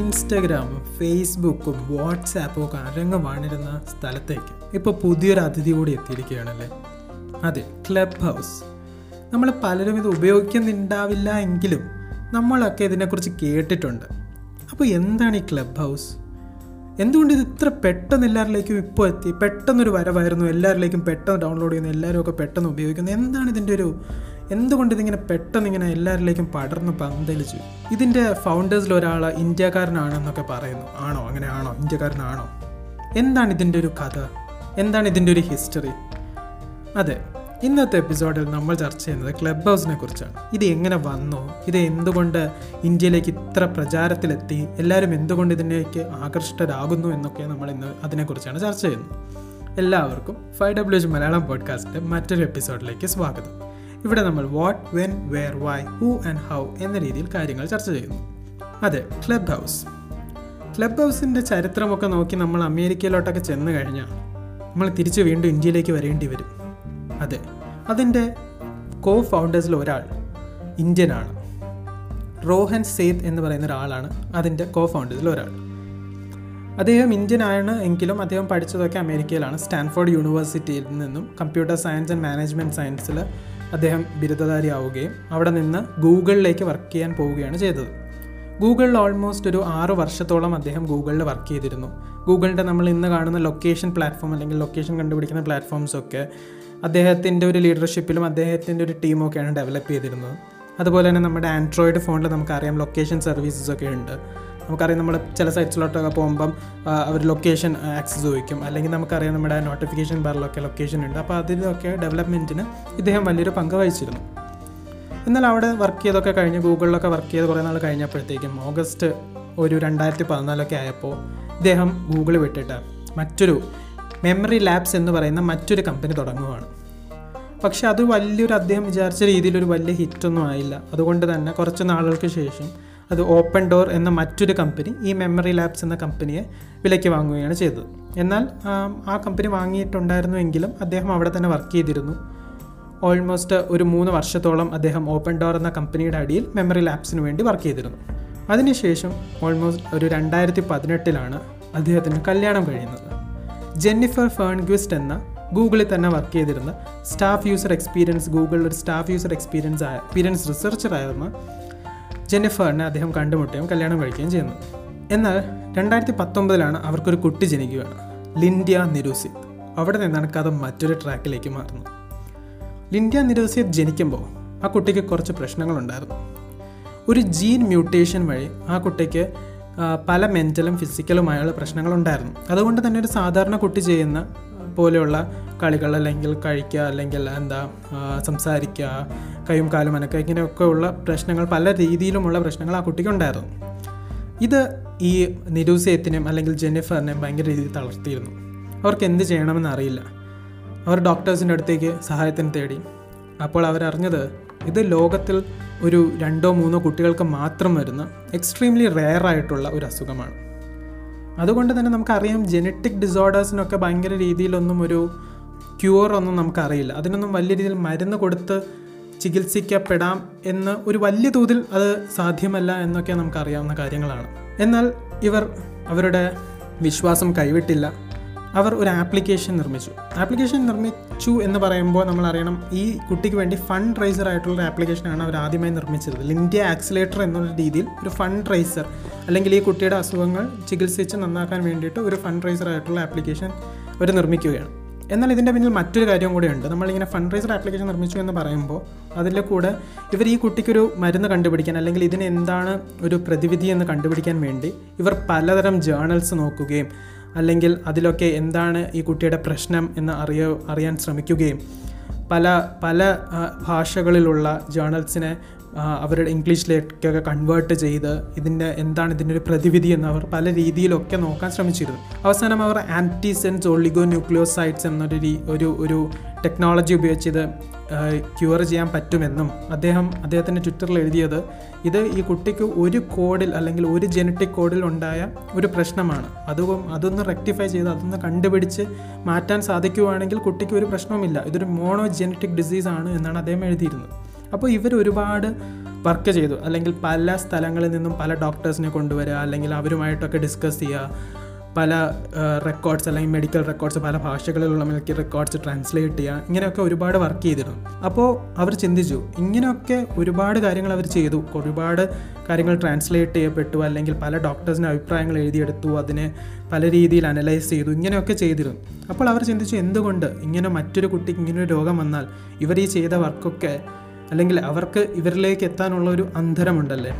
ഇൻസ്റ്റഗ്രാമും ഫേസ്ബുക്കും വാട്സാപ്പും ഒക്കെ അരങ്ങ് വാണിരുന്ന സ്ഥലത്തേക്ക് ഇപ്പോൾ പുതിയൊരു അതിഥി കൂടി എത്തിയിരിക്കുകയാണല്ലേ? അതെ ക്ലബ് ഹൗസ് നമ്മൾ പലരും ഇത് ഉപയോഗിക്കുന്നുണ്ടാവില്ല എങ്കിലും നമ്മളൊക്കെ ഇതിനെക്കുറിച്ച് കേട്ടിട്ടുണ്ട്. അപ്പോൾ എന്താണ് ഈ ക്ലബ് ഹൗസ് എന്തുകൊണ്ട് ഇത് ഇത്ര പെട്ടെന്ന് എല്ലാവരിലേക്കും ഇപ്പോൾ എത്തി? പെട്ടെന്നൊരു വരവായിരുന്നു എല്ലാവരിലേക്കും പെട്ടെന്ന് ഡൗൺലോഡ് ചെയ്യുന്നു എല്ലാവരും ഒക്കെ പെട്ടെന്ന് ഉപയോഗിക്കുന്നു. എന്താണ് ഇതിന്റെ ഒരു എന്തുകൊണ്ട് ഇതിങ്ങനെ പെട്ടെന്ന് ഇങ്ങനെ എല്ലാവരിലേക്കും പടർന്ന് പന്തലിച്ചു? ഇതിന്റെ ഫൗണ്ടേഴ്സിൽ ഒരാൾ ഇന്ത്യക്കാരനാണെന്നൊക്കെ പറയുന്നു. ആണോ? അങ്ങനെ ആണോ? ഇന്ത്യക്കാരനാണോ? എന്താണ് ഇതിന്റെ ഒരു കഥ? എന്താണ് ഇതിന്റെ ഒരു ഹിസ്റ്ററി അതെ ഇന്നത്തെ എപ്പിസോഡിൽ നമ്മൾ ചർച്ച ചെയ്യുന്നത് ക്ലബ് ഹൗസിനെ കുറിച്ചാണ്. ഇത് എങ്ങനെ വന്നു? ഇത് എന്തുകൊണ്ട് ഇന്ത്യയിലേക്ക് ഇത്ര പ്രചാരത്തിലെത്തി? എല്ലാവരും എന്തുകൊണ്ട് ഇതിലേക്ക് ആകർഷ്ടരാകുന്നു എന്നൊക്കെ നമ്മൾ ഇന്ന് അതിനെക്കുറിച്ചാണ് ചർച്ച ചെയ്യുന്നത്. എല്ലാവർക്കും ഫൈവ് ഡബ്ല്യു എച്ച് മലയാളം പോഡ്കാസ്റ്റിന്റെ മറ്റൊരു എപ്പിസോഡിലേക്ക് സ്വാഗതം. ഇവിടെ നമ്മൾ what when where why who and how എന്ന രീതിയിൽ കാര്യങ്ങൾ ചർച്ച ചെയ്യുന്നു. അതെ ക്ലബ് ഹൗസ് ക്ലബ് ഹൗസിന്റെ ചരിത്രമൊക്കെ നോക്കി നമ്മൾ അമേരിക്കയിലോട്ടൊക്കെ ചെന്ന് കഴിഞ്ഞാൽ നമ്മൾ തിരിച്ച് വീണ്ടും ഇന്ത്യയിലേക്ക് വരേണ്ടി വരും. അതെ അതിന്റെ കോ ഫൗണ്ടേഴ്സിൽ ഒരാൾ ഇന്ത്യനാണ്. റോഹൻ സേത് എന്ന് പറയുന്ന ഒരാളാണ് അതിന്റെ കോ ഫൗണ്ടേഴ്സിൽ ഒരാൾ. അദ്ദേഹം ഇന്ത്യനാണ് എങ്കിലും അദ്ദേഹം പഠിച്ചതൊക്കെ അമേരിക്കയിലാണ്. സ്റ്റാൻഫോർഡ് യൂണിവേഴ്സിറ്റിയിൽ നിന്നും കമ്പ്യൂട്ടർ സയൻസ് ആൻഡ് മാനേജ്മെന്റ് സയൻസിൽ അദ്ദേഹം ബിരുദധാരിയാവുകയും അവിടെ നിന്ന് ഗൂഗിളിലേക്ക് വർക്ക് ചെയ്യാൻ പോവുകയാണ് ചെയ്തത്. ഗൂഗിളിൽ ഓൾമോസ്റ്റ് ഒരു ആറ് വർഷത്തോളം അദ്ദേഹം ഗൂഗിളിൽ വർക്ക് ചെയ്തിരുന്നു. ഗൂഗിളിന്റെ നമ്മൾ ഇന്ന് കാണുന്ന ലൊക്കേഷൻ പ്ലാറ്റ്ഫോം അല്ലെങ്കിൽ ലൊക്കേഷൻ കണ്ടുപിടിക്കുന്ന പ്ലാറ്റ്ഫോംസ് ഒക്കെ അദ്ദേഹത്തിന്റെ ഒരു ലീഡർഷിപ്പിലും അദ്ദേഹത്തിന്റെ ഒരു ടീമൊക്കെയാണ് ഡെവലപ്പ് ചെയ്തിരുന്നത്. അതുപോലെ തന്നെ നമ്മുടെ ആൻഡ്രോയിഡ് ഫോണിൽ നമുക്കറിയാം ലൊക്കേഷൻ സർവീസസ് ഒക്കെ ഉണ്ട്. നമുക്കറിയാം നമ്മൾ ചില സൈറ്റ്സിലോട്ടൊക്കെ പോകുമ്പം അവർ ലൊക്കേഷൻ ആക്സസ് ചോദിക്കും. അല്ലെങ്കിൽ നമുക്കറിയാം നമ്മുടെ നോട്ടിഫിക്കേഷൻ ബാറിലൊക്കെ ലൊക്കേഷൻ ഉണ്ട്. അപ്പോൾ അതിലൊക്കെ ഡെവലപ്മെന്റിന് ഇദ്ദേഹം വലിയൊരു പങ്ക് വഹിച്ചിരുന്നു. എന്നാൽ അവിടെ വർക്ക് ചെയ്തൊക്കെ കഴിഞ്ഞ് ഗൂഗിളിലൊക്കെ വർക്ക് ചെയ്ത് കുറേ നാൾ കഴിഞ്ഞപ്പോഴത്തേക്കും ഓഗസ്റ്റ് ഒരു രണ്ടായിരത്തി പതിനാലൊക്കെ ആയപ്പോൾ ഇദ്ദേഹം ഗൂഗിൾ വിട്ടിട്ട് മറ്റൊരു മെമ്മറി ലാബ്സ് എന്ന് പറയുന്ന മറ്റൊരു കമ്പനി തുടങ്ങുകയാണ് പക്ഷെ അത് വലിയൊരു അദ്ദേഹം വിചാരിച്ച രീതിയിലൊരു വലിയ ഹിറ്റൊന്നും ആയില്ല. അതുകൊണ്ട് തന്നെ കുറച്ച് നാളുകൾക്ക് ശേഷം അത് ഓപ്പൺ ഡോർ എന്ന മറ്റൊരു കമ്പനി ഈ മെമ്മറി ലാബ്സ് എന്ന കമ്പനിയെ വിലയ്ക്ക് വാങ്ങുകയാണ് ചെയ്തത്. എന്നാൽ ആ കമ്പനി വാങ്ങിയിട്ടുണ്ടായിരുന്നുവെങ്കിലും അദ്ദേഹം അവിടെ തന്നെ വർക്ക് ചെയ്തിരുന്നു. ഓൾമോസ്റ്റ് ഒരു മൂന്ന് വർഷത്തോളം അദ്ദേഹം ഓപ്പൺ ഡോർ എന്ന കമ്പനിയുടെ അടിയിൽ മെമ്മറി ലാബ്സിന് വേണ്ടി വർക്ക് ചെയ്തിരുന്നു. അതിനുശേഷം ഓൾമോസ്റ്റ് ഒരു രണ്ടായിരത്തി പതിനെട്ടിലാണ് അദ്ദേഹത്തിന് കല്യാണം കഴിയുന്നത്. ജെന്നിഫർ ഫേൺഗ്വിസ്റ്റ് എന്ന ഗൂഗിളിൽ തന്നെ വർക്ക് ചെയ്തിരുന്ന സ്റ്റാഫ് യൂസർ എക്സ്പീരിയൻസ് ഗൂഗിളിൽ ഒരു സ്റ്റാഫ് യൂസർ എക്സ്പീരിയൻസ് ആയ എക്സ്പീരിയൻസ് റിസർച്ചറായിരുന്ന ജെന്നിഫറിനെ അദ്ദേഹം കണ്ടുമുട്ടുകയും കല്യാണം കഴിക്കുകയും ചെയ്യുന്നു. എന്നാൽ രണ്ടായിരത്തി പത്തൊമ്പതിലാണ് അവർക്കൊരു കുട്ടി ജനിക്കുകയാണ് ലിൻഡ്യ നിരൂസിത്. അവിടെ നിന്നാണ് കഥ മറ്റൊരു ട്രാക്കിലേക്ക് മാറുന്നത്. ലിൻഡ്യ നിരൂസിത് ജനിക്കുമ്പോൾ ആ കുട്ടിക്ക് കുറച്ച് പ്രശ്നങ്ങളുണ്ടായിരുന്നു. ഒരു ജീൻ മ്യൂട്ടേഷൻ വഴി ആ കുട്ടിക്ക് പല മെന്റലും ഫിസിക്കലുമായുള്ള പ്രശ്നങ്ങളുണ്ടായിരുന്നു. അതുകൊണ്ട് തന്നെ ഒരു സാധാരണ കുട്ടി ചെയ്യുന്ന പോലെയുള്ള കളികൾ അല്ലെങ്കിൽ കഴിക്കുക അല്ലെങ്കിൽ എന്താ സംസാരിക്കുക കൈയും കാലും അനക്കുക ഇങ്ങനെയൊക്കെയുള്ള പ്രശ്നങ്ങൾ പല രീതിയിലുമുള്ള പ്രശ്നങ്ങൾ ആ കുട്ടിക്കുണ്ടായിരുന്നു ഇത് ഈ നിരൂസയത്തിനെയും അല്ലെങ്കിൽ ജെന്നിഫറിനെയും ഭയങ്കര രീതിയിൽ തളർത്തിയിരുന്നു. അവർക്ക് എന്ത് ചെയ്യണമെന്ന് അറിയില്ല. അവർ ഡോക്ടേഴ്സിന്റെ അടുത്തേക്ക് സഹായത്തിന് തേടി. അപ്പോൾ അവരറിഞ്ഞത് ഇത് ലോകത്തിൽ ഒരു രണ്ടോ മൂന്നോ കുട്ടികൾക്ക് മാത്രം വരുന്ന എക്സ്ട്രീംലി റെയർ ആയിട്ടുള്ള ഒരു അസുഖമാണ്. അതുകൊണ്ട് തന്നെ നമുക്കറിയാം ജനറ്റിക് ഡിസോർഡേഴ്സിനൊക്കെ ഭയങ്കര രീതിയിലൊന്നും ഒരു ക്യൂർ ഒന്നും നമുക്കറിയില്ല. അതിനൊന്നും വലിയ രീതിയിൽ മരുന്ന് കൊടുത്ത് ചികിത്സിക്കപ്പെടാം എന്ന് ഒരു വലിയ തോതിൽ അത് സാധ്യമല്ല എന്നൊക്കെ നമുക്കറിയാവുന്ന കാര്യങ്ങളാണ്. എന്നാൽ ഇവർ അവരുടെ വിശ്വാസം കൈവിട്ടില്ല. അവർ ഒരു ആപ്ലിക്കേഷൻ നിർമ്മിച്ചു. ആപ്ലിക്കേഷൻ നിർമ്മിച്ചു എന്ന് പറയുമ്പോൾ നമ്മൾ അറിയണം ഈ കുട്ടിക്ക് വേണ്ടി ഫണ്ട് റൈസർ ആയിട്ടുള്ള ഒരു ആപ്ലിക്കേഷനാണ് അവർ ആദ്യമായി നിർമ്മിച്ചത്. ലിൻഡ്യ ആക്സിലേറ്റർ എന്നുള്ള രീതിയിൽ ഒരു ഫണ്ട് റൈസർ അല്ലെങ്കിൽ ഈ കുട്ടിയുടെ അസുഖങ്ങൾ ചികിത്സിച്ച് നന്നാക്കാൻ വേണ്ടിയിട്ട് ഒരു ഫണ്ട് റൈസർ ആയിട്ടുള്ള ആപ്ലിക്കേഷൻ അവർ നിർമ്മിക്കുകയാണ്. എന്നാൽ ഇതിന്റെ പിന്നിൽ മറ്റൊരു കാര്യം കൂടിയുണ്ട് നമ്മളിങ്ങനെ ഫണ്ട് റൈസർ ആപ്ലിക്കേഷൻ നിർമ്മിച്ചു എന്ന് പറയുമ്പോൾ അതിൽ കൂടെ ഇവർ ഈ കുട്ടിക്കൊരു മരുന്ന് കണ്ടുപിടിക്കാൻ അല്ലെങ്കിൽ ഇതിനെന്താണ് ഒരു പ്രതിവിധി എന്ന് കണ്ടുപിടിക്കാൻ വേണ്ടി ഇവർ പലതരം ജേണൽസ് നോക്കുകയും അല്ലെങ്കിൽ അതിലൊക്കെ എന്താണ് ഈ കുട്ടിയുടെ പ്രശ്നം എന്ന് അറിയ അറിയാൻ ശ്രമിക്കുകയും പല പല ഭാഷകളിലുള്ള ജേണൽസിനെ അവരുടെ ഇംഗ്ലീഷിലേക്കൊക്കെ കൺവേർട്ട് ചെയ്ത് ഇതിന്റെ എന്താണ് ഇതിന്റെ ഒരു പ്രതിവിധി എന്ന് അവർ പല രീതിയിലൊക്കെ നോക്കാൻ ശ്രമിച്ചിരുന്നു. അവസാനം അവർ ആന്റിസെൻസ് ഒളിഗോ ന്യൂക്ലിയോസൈറ്റ്സ് എന്നൊരു ഒരു ഒരു ടെക്നോളജി ഉപയോഗിച്ച് ഇത് ക്യൂർ ചെയ്യാൻ പറ്റുമെന്നും അദ്ദേഹം അദ്ദേഹത്തിന്റെ ട്വിറ്ററിൽ എഴുതിയത് ഇത് ഈ കുട്ടിക്ക് ഒരു കോഡിൽ അല്ലെങ്കിൽ ഒരു ജനറ്റിക് കോഡിൽ ഉണ്ടായ ഒരു പ്രശ്നമാണ്. അത് അതൊന്ന് റെക്ടിഫൈ ചെയ്ത് അതൊന്ന് കണ്ടുപിടിച്ച് മാറ്റാൻ സാധിക്കുകയാണെങ്കിൽ കുട്ടിക്ക് ഒരു പ്രശ്നവുമില്ല. ഇതൊരു മോണോ ജനറ്റിക് ഡിസീസാണ് എന്നാണ് അദ്ദേഹം എഴുതിയിരുന്നത്. അപ്പോൾ ഇവർ ഒരുപാട് വർക്ക് ചെയ്തു. അല്ലെങ്കിൽ പല സ്ഥലങ്ങളിൽ നിന്നും പല ഡോക്ടേഴ്സിനെ കൊണ്ടുവരിക അല്ലെങ്കിൽ അവരുമായിട്ടൊക്കെ ഡിസ്കസ് ചെയ്യുക. പല റെക്കോർഡ്സ് അല്ലെങ്കിൽ മെഡിക്കൽ റെക്കോർഡ്സ് പല ഭാഷകളിലുള്ള മെഡിക്കൽ റെക്കോർഡ്സ് ട്രാൻസ്ലേറ്റ് ചെയ്യുക. ഇങ്ങനെയൊക്കെ ഒരുപാട് വർക്ക് ചെയ്തിരുന്നു. അപ്പോൾ അവർ ചിന്തിച്ചു ഇങ്ങനെയൊക്കെ ഒരുപാട് കാര്യങ്ങൾ അവർ ചെയ്തു. ഒരുപാട് കാര്യങ്ങൾ ട്രാൻസ്ലേറ്റ് ചെയ്യപ്പെട്ടു അല്ലെങ്കിൽ പല ഡോക്ടേഴ്സിന്റെ അഭിപ്രായങ്ങൾ എഴുതിയെടുത്തു. അതിനെ പല രീതിയിൽ അനലൈസ് ചെയ്തു. ഇങ്ങനെയൊക്കെ ചെയ്തിരുന്നു. അപ്പോൾ അവർ ചിന്തിച്ചു എന്തുകൊണ്ട് ഇങ്ങനെ മറ്റൊരു കുട്ടിക്ക് ഇങ്ങനൊരു രോഗം വന്നാൽ ഇവർ ഈ ചെയ്ത വർക്കൊക്കെ അല്ലെങ്കിൽ അവർക്ക് ഇവരിലേക്ക് എത്താനുള്ള ഒരു അന്തരമുണ്ടല്ലേ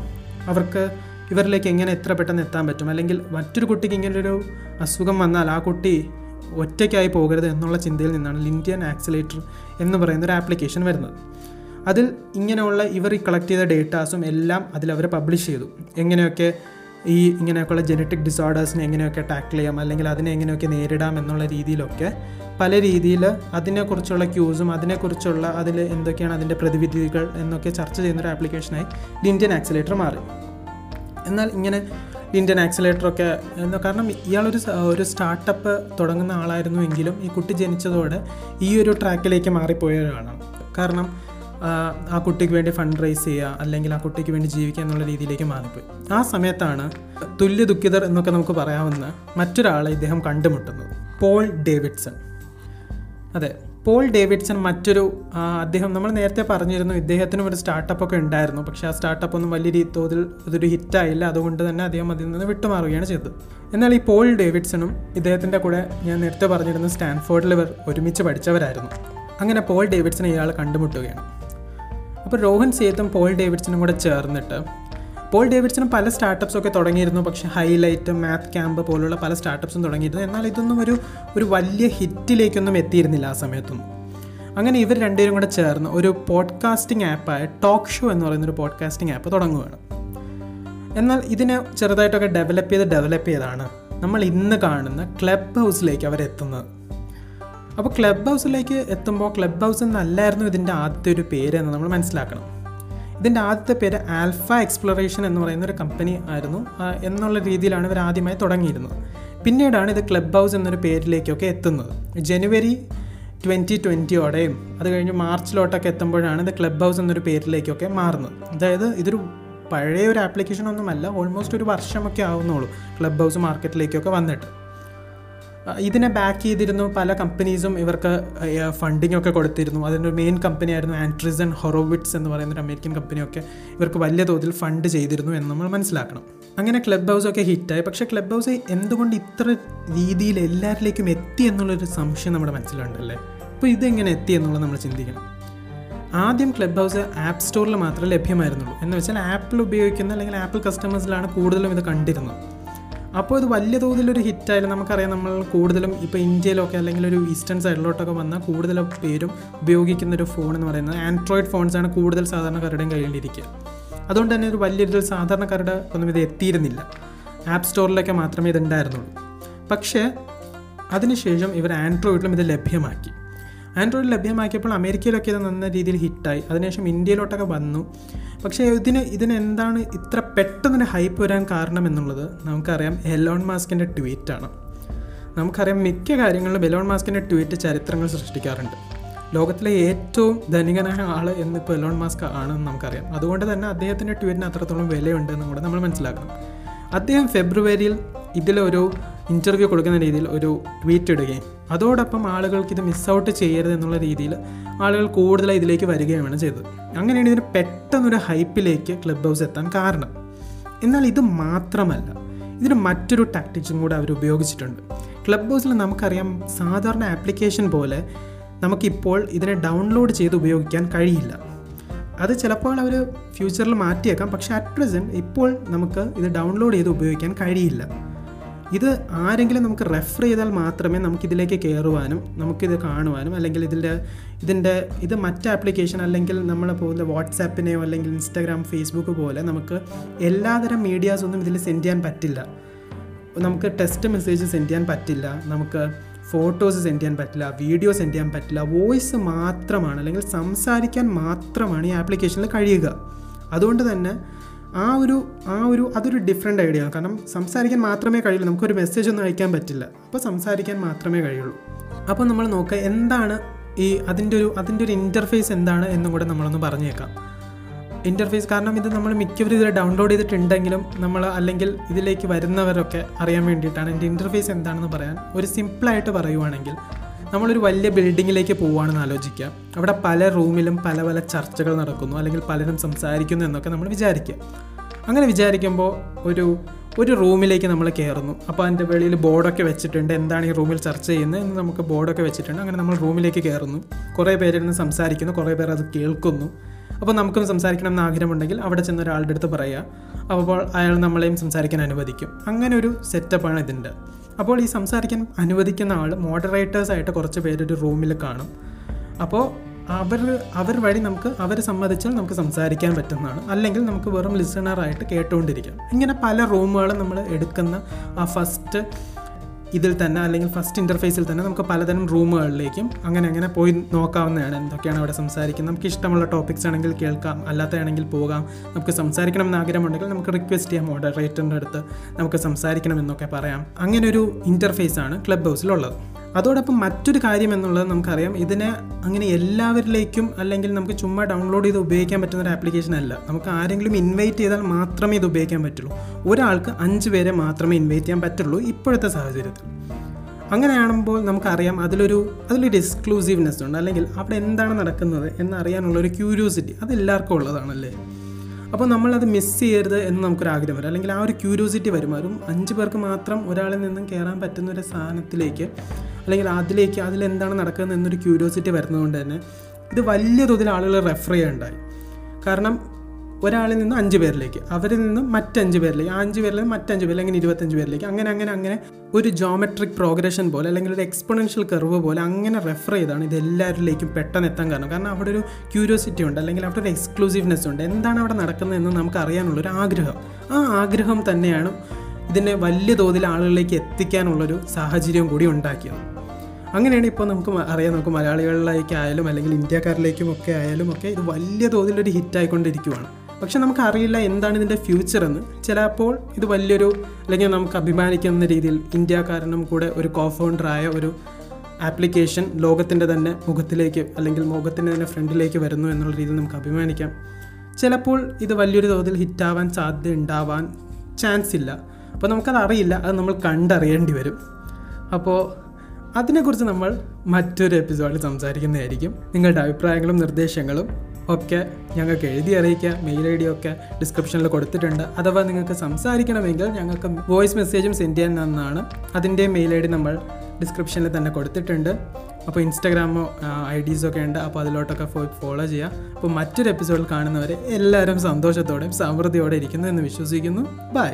അവർക്ക് ഇവരിലേക്ക് എങ്ങനെ എത്ര പെട്ടെന്ന് എത്താൻ പറ്റും? അല്ലെങ്കിൽ മറ്റൊരു കുട്ടിക്ക് ഇങ്ങനൊരു അസുഖം വന്നാൽ ആ കുട്ടി ഒറ്റയ്ക്കായി പോകരുത് എന്നുള്ള ചിന്തയിൽ നിന്നാണ് ലിൻഡിയൻ ആക്സിലേറ്റർ എന്ന് പറയുന്ന ഒരു ആപ്ലിക്കേഷൻ വരുന്നത്. അതിൽ ഇങ്ങനെയുള്ള ഇവർ കളക്ട് ചെയ്ത ഡേറ്റാസും എല്ലാം അതിൽ അവർ പബ്ലിഷ് ചെയ്തു. എങ്ങനെയൊക്കെ ഈ ഇങ്ങനെയൊക്കെയുള്ള ജനറ്റിക് ഡിസോർഡേഴ്സിനെ എങ്ങനെയൊക്കെ ടാക്കിൾ ചെയ്യാം അല്ലെങ്കിൽ അതിനെ എങ്ങനെയൊക്കെ നേരിടാം എന്നുള്ള രീതിയിലൊക്കെ പല രീതിയിൽ അതിനെക്കുറിച്ചുള്ള ക്യൂസും അതിനെക്കുറിച്ചുള്ള അതിൽ എന്തൊക്കെയാണ് അതിന്റെ പ്രതിവിധികൾ എന്നൊക്കെ ചർച്ച ചെയ്യുന്നൊരു ആപ്ലിക്കേഷനായി ഇന്ത്യൻ ആക്സിലേറ്റർ മാറി. എന്നാൽ ഇങ്ങനെ ഇന്ത്യൻ ആക്സിലേറ്ററൊക്കെ എന്താ കാരണം ഇയാളൊരു ഒരു സ്റ്റാർട്ടപ്പ് തുടങ്ങുന്ന ആളായിരുന്നു എങ്കിലും ഈ കുട്ടി ജനിച്ചതോടെ ഈ ഒരു ട്രാക്കിലേക്ക് മാറിപ്പോയ ഒരാളാണ്. കാരണം ആ, കുട്ടിക്ക് വേണ്ടി ഫണ്ട് റൈസ് ചെയ്യുക അല്ലെങ്കിൽ ആ കുട്ടിക്ക് വേണ്ടി ജീവിക്കുക എന്നുള്ള രീതിയിലേക്ക് മാറിപ്പോയി. ആ സമയത്താണ് തുല്യ ദുഃഖിതർ എന്നൊക്കെ നമുക്ക് പറയാവുന്ന മറ്റൊരാളെ ഇദ്ദേഹം കണ്ടുമുട്ടുന്നത്. Paul Davidson. അതെ പോൾ ഡേവിഡ്സൺ മറ്റൊരു അദ്ദേഹം നമ്മൾ നേരത്തെ പറഞ്ഞിരുന്നു ഇദ്ദേഹത്തിനും ഒരു സ്റ്റാർട്ടപ്പ് ഒക്കെ ഉണ്ടായിരുന്നു. പക്ഷേ ആ സ്റ്റാർട്ടപ്പ് ഒന്നും വലിയ രീതി തോതിൽ അതൊരു ഹിറ്റായില്ല അതുകൊണ്ട് തന്നെ അദ്ദേഹം അതിൽ നിന്ന് വിട്ടുമാറുകയാണ് ചെയ്തത്. എന്നാൽ ഈ പോൾ ഡേവിഡ്സണും ഇദ്ദേഹത്തിന്റെ കൂടെ ഞാൻ നേരത്തെ പറഞ്ഞിരുന്ന സ്റ്റാൻഫോർഡിൽ ഇവർ ഒരുമിച്ച് പഠിച്ചവരായിരുന്നു. അങ്ങനെ പോൾ ഡേവിഡ്സൺ ഇയാൾ കണ്ടുമുട്ടുകയാണ്. അപ്പോൾ രോഹൻ സേത്തും പോൾ ഡേവിഡ്സനും കൂടെ ചേർന്നിട്ട്. പോൾ ഡേവിഡ്സനും പല സ്റ്റാർട്ടപ്സ് ഒക്കെ തുടങ്ങിയിരുന്നു. പക്ഷേ ഹൈലൈറ്റ് മാത്ത് ക്യാമ്പ് പോലുള്ള പല സ്റ്റാർട്ടപ്സും തുടങ്ങിയിരുന്നു. എന്നാൽ ഇതൊന്നും ഒരു ഒരു വലിയ ഹിറ്റിലേക്കൊന്നും എത്തിയിരുന്നില്ല ആ സമയത്തൊന്നും അങ്ങനെ ഇവർ രണ്ടുപേരും കൂടെ ചേർന്ന് ഒരു പോഡ്കാസ്റ്റിംഗ് ആപ്പായ ടോക്ക് ഷോ എന്ന് പറയുന്നൊരു പോഡ്കാസ്റ്റിംഗ് ആപ്പ് തുടങ്ങുകയാണ്. എന്നാൽ ഇതിനെ ചെറുതായിട്ടൊക്കെ ഡെവലപ്പ് ചെയ്ത് ഡെവലപ്പ് ചെയ്താണ് നമ്മൾ ഇന്ന് കാണുന്ന ക്ലബ് ഹൗസിലേക്ക് അവരെത്തുന്നത്. അപ്പോൾ ക്ലബ് ഹൗസിലേക്ക് എത്തുമ്പോൾ ക്ലബ് ഹൗസ് എന്നല്ലായിരുന്നു ഇതിന്റെ ആദ്യത്തെ ഒരു പേര് എന്ന് നമ്മൾ മനസ്സിലാക്കണം. ഇതിന്റെ ആദ്യത്തെ പേര് ആൽഫ എക്സ്പ്ലോറേഷൻ എന്ന് പറയുന്ന ഒരു കമ്പനി ആയിരുന്നു. എന്നുള്ള രീതിയിലാണ് ഇവർ ആദ്യമായി തുടങ്ങിയിരുന്നത്. പിന്നീടാണ് ഇത് ക്ലബ് ഹൗസ് എന്നൊരു പേരിലേക്കൊക്കെ എത്തുന്നത്. ജനുവരി ട്വന്റി ട്വന്റിയോടെയും അത് കഴിഞ്ഞ് മാർച്ചിലോട്ടൊക്കെ എത്തുമ്പോഴാണ് ഇത് ക്ലബ് ഹൗസ് എന്നൊരു പേരിലേക്കൊക്കെ മാറുന്നത്. അതായത് ഇതൊരു പഴയ ഒരു ആപ്ലിക്കേഷൻ ഒന്നുമല്ല ഓൾമോസ്റ്റ് ഒരു വർഷമൊക്കെ ആവുന്നുള്ളൂ ക്ലബ് ഹൗസ് മാർക്കറ്റിലേക്കൊക്കെ വന്നിട്ട്. ഇതിനെ ബാക്ക് ചെയ്തിരുന്നു പല കമ്പനീസും ഇവർക്ക് ഫണ്ടിങ് ഒക്കെ കൊടുത്തിരുന്നു. അതിന്റെ മെയിൻ കമ്പനിയായിരുന്നു ആൻട്രിസൺ ഹൊറോവിറ്റ്സ് എന്ന് പറയുന്ന ഒരു അമേരിക്കൻ കമ്പനിയൊക്കെ ഇവർക്ക് വലിയ തോതിൽ ഫണ്ട് ചെയ്തിരുന്നു എന്ന് നമ്മൾ മനസ്സിലാക്കണം. അങ്ങനെ ക്ലബ് ഹൗസ് ഒക്കെ ഹിറ്റായി പക്ഷേ ക്ലബ് ഹൗസ് എന്തുകൊണ്ട് ഇത്ര രീതിയിൽ എല്ലാവരിലേക്കും എത്തി എന്നുള്ളൊരു സംശയം നമ്മുടെ മനസ്സിലുണ്ടല്ലേ? അപ്പോൾ ഇതെങ്ങനെ എത്തി എന്നുള്ളത് നമ്മൾ ചിന്തിക്കണം. ആദ്യം ക്ലബ് ഹൗസ് ആപ്പ് സ്റ്റോറിൽ മാത്രമേ ലഭ്യമായിരുന്നുള്ളൂ. എന്ന് വെച്ചാൽ ആപ്പിൾ ഉപയോഗിക്കുന്ന അല്ലെങ്കിൽ ആപ്പിൾ കസ്റ്റമേഴ്സിലാണ് കൂടുതലും ഇത് കണ്ടിരുന്നത്. അപ്പോൾ ഇത് വലിയ തോതിലൊരു ഹിറ്റായാലും നമുക്കറിയാം നമ്മൾ കൂടുതലും ഇപ്പോൾ ഇന്ത്യയിലൊക്കെ അല്ലെങ്കിൽ ഒരു ഈസ്റ്റേൺ സൈഡിലോട്ടൊക്കെ വന്നാൽ കൂടുതൽ പേരും ഉപയോഗിക്കുന്ന ഒരു ഫോൺ എന്ന് പറയുന്നത് ആൻഡ്രോയിഡ് ഫോൺസാണ് കൂടുതൽ സാധാരണക്കാരുടെയും കയ്യിലിരിക്കുക. അതുകൊണ്ട് തന്നെ ഒരു വലിയ രീതിയിൽ സാധാരണക്കാരുടെ ഒന്നും ഇത് എത്തിയിരുന്നില്ല. ആപ്പ് സ്റ്റോറിലൊക്കെ മാത്രമേ ഇത് ഉണ്ടായിരുന്നുള്ളൂ. പക്ഷേ അതിനുശേഷം ഇവർ ആൻഡ്രോയിഡിലും ഇത് ലഭ്യമാക്കി. ആൻഡ്രോയിഡ് ലഭ്യമാക്കിയപ്പോൾ അമേരിക്കയിലൊക്കെ ഇത് നല്ല രീതിയിൽ ഹിറ്റായി. അതിനുശേഷം ഇന്ത്യയിലോട്ടൊക്കെ വന്നു. പക്ഷേ ഇതിന് ഇതിന് എന്താണ് ഇത്ര പെട്ടെന്നൊരു ഹൈപ്പ് വരാൻ കാരണം എന്നുള്ളത് നമുക്കറിയാം എലോൺ മാസ്കിന്റെ ട്വീറ്റാണ്. നമുക്കറിയാം മിക്ക കാര്യങ്ങളിലും എലോൺ മാസ്കിന്റെ ട്വീറ്റ് ചരിത്രങ്ങൾ സൃഷ്ടിക്കാറുണ്ട്. ലോകത്തിലെ ഏറ്റവും ധനികനായ ആൾ എന്നിപ്പോൾ എലോൺ മാസ്ക് ആണെന്ന് നമുക്കറിയാം. അതുകൊണ്ട് തന്നെ അദ്ദേഹത്തിന്റെ ട്വീറ്റിന് അത്രത്തോളം വിലയുണ്ടെന്നും കൂടെ നമ്മൾ മനസ്സിലാക്കണം. അദ്ദേഹം ഫെബ്രുവരിയിൽ ഇതിലൊരു ഇന്റർവ്യൂ കൊടുക്കുന്ന രീതിയിൽ ഒരു ട്വീറ്റ് ഇടുകയും അതോടൊപ്പം ആളുകൾക്ക് ഇത് മിസ് ഔട്ട് ചെയ്യരുത് എന്നുള്ള രീതിയിൽ ആളുകൾ കൂടുതലായി ഇതിലേക്ക് വരികയുമാണ് ചെയ്തത്. അങ്ങനെയാണ് ഇതിന് പെട്ടെന്നൊരു ഹൈപ്പിലേക്ക് ക്ലബ് ഹൗസ് എത്താൻ കാരണം. എന്നാൽ ഇത് മാത്രമല്ല ഇതിന് മറ്റൊരു ടാക്ടിക്സും കൂടെ അവർ ഉപയോഗിച്ചിട്ടുണ്ട്. ക്ലബ് ഹൗസിൽ നമുക്കറിയാം സാധാരണ ആപ്ലിക്കേഷൻ പോലെ നമുക്കിപ്പോൾ ഇതിനെ ഡൗൺലോഡ് ചെയ്ത് ഉപയോഗിക്കാൻ കഴിയില്ല. അത് ചിലപ്പോൾ അവർ ഫ്യൂച്ചറിൽ മാറ്റിയേക്കാം പക്ഷേ അറ്റ് പ്രസന്റ് ഇപ്പോൾ നമുക്ക് ഇത് ഡൗൺലോഡ് ചെയ്ത് ഉപയോഗിക്കാൻ കഴിയില്ല. ഇത് ആരെങ്കിലും നമുക്ക് റെഫർ ചെയ്താൽ മാത്രമേ നമുക്കിതിലേക്ക് കയറുവാനും നമുക്കിത് കാണുവാനും അല്ലെങ്കിൽ ഇതിന്റെ ഇതിന്റെ ഇത് മറ്റ് ആപ്ലിക്കേഷൻ അല്ലെങ്കിൽ നമ്മൾ പോകുന്ന വാട്സാപ്പിനെയോ അല്ലെങ്കിൽ ഇൻസ്റ്റാഗ്രാം ഫേസ്ബുക്ക് പോലെ നമുക്ക് എല്ലാതരം മീഡിയാസൊന്നും ഇതിൽ സെൻഡ് ചെയ്യാൻ പറ്റില്ല. നമുക്ക് ടെക്സ്റ്റ് മെസ്സേജ് സെൻഡ് ചെയ്യാൻ പറ്റില്ല. നമുക്ക് ഫോട്ടോസ് സെൻഡ് ചെയ്യാൻ പറ്റില്ല. വീഡിയോ സെൻഡ് ചെയ്യാൻ പറ്റില്ല. വോയിസ് മാത്രമാണ് അല്ലെങ്കിൽ സംസാരിക്കാൻ മാത്രമാണ് ഈ ആപ്ലിക്കേഷനിൽ കഴിയുക. അതുകൊണ്ട് തന്നെ ആ ഒരു ആ ഒരു അതൊരു ഡിഫറെന്റ് ഐഡിയ ആണ്. കാരണം സംസാരിക്കാൻ മാത്രമേ കഴിയുള്ളൂ. നമുക്കൊരു മെസ്സേജ് ഒന്നും അയക്കാൻ പറ്റില്ല. അപ്പോൾ സംസാരിക്കാൻ മാത്രമേ കഴിയുള്ളൂ. അപ്പോൾ നമ്മൾ നോക്കുക എന്താണ് ഈ അതിന്റെ ഒരു അതിന്റെ ഒരു ഇന്റർഫേസ് എന്താണ് എന്നും കൂടെ നമ്മളൊന്ന് പറഞ്ഞേക്കാം. ഇന്റർഫേസ് കാരണം ഇത് നമ്മൾ മിക്കവരും ഇതിൽ ഡൗൺലോഡ് ചെയ്തിട്ടുണ്ടെങ്കിലും നമ്മൾ അല്ലെങ്കിൽ ഇതിലേക്ക് വരുന്നവരൊക്കെ അറിയാൻ വേണ്ടിയിട്ടാണ്. എന്റെ ഇന്റർഫേസ് എന്താണെന്ന് പറയാൻ ഒരു സിമ്പിളായിട്ട് പറയുവാണെങ്കിൽ നമ്മളൊരു വലിയ ബിൽഡിങ്ങിലേക്ക് പോവുകയാണെന്ന് ആലോചിക്കുക. അവിടെ പല റൂമിലും പല പല ചർച്ചകൾ നടക്കുന്നു അല്ലെങ്കിൽ പലരും സംസാരിക്കുന്നു എന്നൊക്കെ നമ്മൾ വിചാരിക്കുക. അങ്ങനെ വിചാരിക്കുമ്പോൾ ഒരു ഒരു റൂമിലേക്ക് നമ്മൾ കയറുന്നു. അപ്പോൾ അതിന്റെ വെളിയിൽ ബോർഡൊക്കെ വെച്ചിട്ടുണ്ട്. എന്താണ് ഈ റൂമിൽ ചർച്ച ചെയ്യുന്നത് എന്ന് നമുക്ക് ബോർഡൊക്കെ വെച്ചിട്ടുണ്ട്. അങ്ങനെ നമ്മൾ റൂമിലേക്ക് കയറുന്നു. കുറേ പേരിരുന്ന് സംസാരിക്കുന്നു കുറേ പേർ അത് കേൾക്കുന്നു. അപ്പോൾ നമുക്കും സംസാരിക്കണം എന്ന് ആഗ്രഹമുണ്ടെങ്കിൽ അവിടെ ചെന്ന് ഒരാളുടെ അടുത്ത് പറയുക. അപ്പോൾ അയാൾ നമ്മളെയും സംസാരിക്കാൻ അനുവദിക്കും. അങ്ങനെ ഒരു സെറ്റപ്പാണ് ഇതിന്റെ. അപ്പോൾ ഈ സംസാരിക്കാൻ അനുവദിക്കുന്ന ആൾ മോഡറേറ്റേഴ്സായിട്ട് കുറച്ച് പേരൊരു റൂമിൽ കാണും. അപ്പോൾ അവർ അവർ വഴി നമുക്ക് അവർ സമ്മതിച്ചാൽ നമുക്ക് സംസാരിക്കാൻ പറ്റുന്നതാണ്. അല്ലെങ്കിൽ നമുക്ക് വെറും ലിസണറായിട്ട് കേട്ടുകൊണ്ടിരിക്കാം ഇങ്ങനെ പല റൂമുകളും നമ്മൾ എടുക്കുന്ന ആ ഫസ്റ്റ് ഇതിൽ തന്നെ അല്ലെങ്കിൽ ഫസ്റ്റ് ഇന്റർഫേസിൽ തന്നെ നമുക്ക് പലതരം റൂമുകളിലേക്കും അങ്ങനെ അങ്ങനെ പോയി നോക്കാവുന്നതാണ്. എന്തൊക്കെയാണ് അവിടെ സംസാരിക്കുന്നത്? നമുക്ക് ഇഷ്ടമുള്ള ടോപ്പിക്സ് ആണെങ്കിൽ കേൾക്കാം. അല്ലാത്തതാണെങ്കിൽ പോകാം. നമുക്ക് സംസാരിക്കണം എന്ന് ആഗ്രഹമുണ്ടെങ്കിൽ നമുക്ക് റിക്വസ്റ്റ് ചെയ്യാം മോഡറേറ്ററിന്റെ അടുത്ത്. നമുക്ക് സംസാരിക്കണം എന്നൊക്കെ പറയാം. അങ്ങനെ ഒരു ഇന്റർഫേസ് ആണ് ക്ലബ് ഹൗസിലുള്ളത് അതോടൊപ്പം മറ്റൊരു കാര്യം എന്നുള്ളത് നമുക്കറിയാം. ഇതിനെ അങ്ങനെ എല്ലാവരിലേക്കും അല്ലെങ്കിൽ നമുക്ക് ചുമ്മാ ഡൗൺലോഡ് ചെയ്ത് ഉപയോഗിക്കാൻ പറ്റുന്ന ഒരു ആപ്ലിക്കേഷൻ അല്ല. നമുക്ക് ആരെങ്കിലും ഇൻവൈറ്റ് ചെയ്താൽ മാത്രമേ ഇത് ഉപയോഗിക്കാൻ പറ്റുള്ളൂ. ഒരാൾക്ക് അഞ്ച് പേരെ മാത്രമേ ഇൻവൈറ്റ് ചെയ്യാൻ പറ്റുള്ളൂ ഇപ്പോഴത്തെ സാഹചര്യത്തിൽ. അങ്ങനെയാണുമ്പോൾ നമുക്കറിയാം അതിലൊരു അതിലൊരു എക്സ്ക്ലൂസീവ്നെസ് ഉണ്ട്. അല്ലെങ്കിൽ അവിടെ എന്താണ് നടക്കുന്നത് എന്നറിയാനുള്ള ഒരു ക്യൂരിയോസിറ്റി അത് എല്ലാവർക്കും ഉള്ളതാണല്ലേ? അപ്പോൾ നമ്മളത് മിസ് ചെയ്യരുത് എന്ന് നമുക്കൊരു ആഗ്രഹം വരും. അല്ലെങ്കിൽ ആ ഒരു ക്യൂരിയോസിറ്റി വരും അഞ്ച് പേർക്ക് മാത്രം ഒരാളിൽ നിന്നും കയറാൻ പറ്റുന്ന ഒരു സാധനത്തിലേക്ക് അല്ലെങ്കിൽ അതിലേക്ക് അതിലെന്താണ് നടക്കുന്നത് എന്നൊരു ക്യൂരിയോസിറ്റി വരുന്നതുകൊണ്ട് തന്നെ ഇത് വലിയ തോതിൽ ആളുകൾ റെഫർ ചെയ്യുണ്ടായി കാരണം ഒരാളിൽ നിന്ന് അഞ്ച് പേരിലേക്ക് അവരിൽ നിന്ന് മറ്റഞ്ച് പേരിലേക്ക് ആ അഞ്ച് പേരിൽ നിന്ന് മറ്റഞ്ച് പേരിൽ അങ്ങനെ ഇരുപത്തഞ്ച് പേരിലേക്ക് അങ്ങനെ അങ്ങനെ അങ്ങനെ ഒരു ജോമെട്രിക് പ്രോഗ്രഷൻ പോലെ അല്ലെങ്കിൽ ഒരു എക്സ്പൊണൻഷ്യൽ കർവ് പോലെ അങ്ങനെ റെഫർ ചെയ്താണ് ഇത് എല്ലാവരിലേക്കും പെട്ടെന്ന് എത്താൻ കാരണം. കാരണം അവിടെ ഒരു ക്യൂരിയോസിറ്റി ഉണ്ട് അല്ലെങ്കിൽ അവിടെ ഒരു എക്സ്ക്ലൂസീവ്നെസ് ഉണ്ട്. എന്താണ് അവിടെ നടക്കുന്നതെന്ന് നമുക്ക് അറിയാനുള്ളൊരു ആഗ്രഹം. ആ ആഗ്രഹം തന്നെയാണ് ഇതിനെ വലിയ തോതിൽ ആളുകളിലേക്ക് എത്തിക്കാനുള്ളൊരു സാഹചര്യം കൂടി ഉണ്ടാക്കിയത്. അങ്ങനെയാണ് ഇപ്പോൾ നമുക്ക് അറിയാം നമുക്ക് മലയാളികളിലേക്ക് ആയാലും അല്ലെങ്കിൽ ഇന്ത്യക്കാരിലേക്കും ഒക്കെ ആയാലും ഒക്കെ ഇത് വലിയ തോതിലൊരു ഹിറ്റ് ആയിക്കൊണ്ടിരിക്കുവാണ് പക്ഷെ നമുക്ക് അറിയില്ല എന്താണ് ഇതിന്റെ ഫ്യൂച്ചർ എന്ന് ചിലപ്പോൾ ഇത് വലിയൊരു അല്ലെങ്കിൽ നമുക്ക് അഭിമാനിക്കുന്ന രീതിയിൽ ഇന്ത്യക്കാരനും കൂടെ ഒരു കോഫൗണ്ടറായ ഒരു ആപ്ലിക്കേഷൻ ലോകത്തിന്റെ തന്നെ മുഖത്തിലേക്ക് അല്ലെങ്കിൽ മുഖത്തിന്റെ തന്നെ ഫ്രണ്ടിലേക്ക് വരുന്നു എന്നുള്ള രീതിയിൽ നമുക്ക് അഭിമാനിക്കാം. ചിലപ്പോൾ ഇത് വലിയൊരു തോതിൽ ഹിറ്റാവാൻ സാധ്യത ഉണ്ടാവാൻ ചാൻസ് ഇല്ല. അപ്പോൾ നമുക്കത് അറിയില്ല അത് നമ്മൾ കണ്ടറിയേണ്ടി വരും. അപ്പോൾ അതിനെക്കുറിച്ച് നമ്മൾ മറ്റൊരു എപ്പിസോഡിൽ സംസാരിക്കുന്നതായിരിക്കും. നിങ്ങളുടെ അഭിപ്രായങ്ങളും നിർദ്ദേശങ്ങളും ഒക്കെ ഞങ്ങൾക്ക് എഴുതി അറിയിക്കുക. മെയിൽ ഐ ഡി ഒക്കെ ഡിസ്ക്രിപ്ഷനിൽ കൊടുത്തിട്ടുണ്ട്. അഥവാ നിങ്ങൾക്ക് സംസാരിക്കണമെങ്കിൽ ഞങ്ങൾക്ക് വോയിസ് മെസ്സേജും സെൻഡ് ചെയ്യാൻ നന്നാണ് അതിന്റെ മെയിൽ ഐ ഡി നമ്മൾ ഡിസ്ക്രിപ്ഷനിൽ തന്നെ കൊടുത്തിട്ടുണ്ട്. അപ്പോൾ ഇൻസ്റ്റാഗ്രാമോ ഐ ഡീസൊക്കെ ഉണ്ട്. അപ്പോൾ അതിലോട്ടൊക്കെ പോയി ഫോളോ ചെയ്യുക. അപ്പോൾ മറ്റൊരു എപ്പിസോഡിൽ കാണുന്നവരെ എല്ലാവരും സന്തോഷത്തോടെയും സമൃദ്ധിയോടെ ഇരിക്കുന്നു എന്ന് വിശ്വസിക്കുന്നു. ബൈ.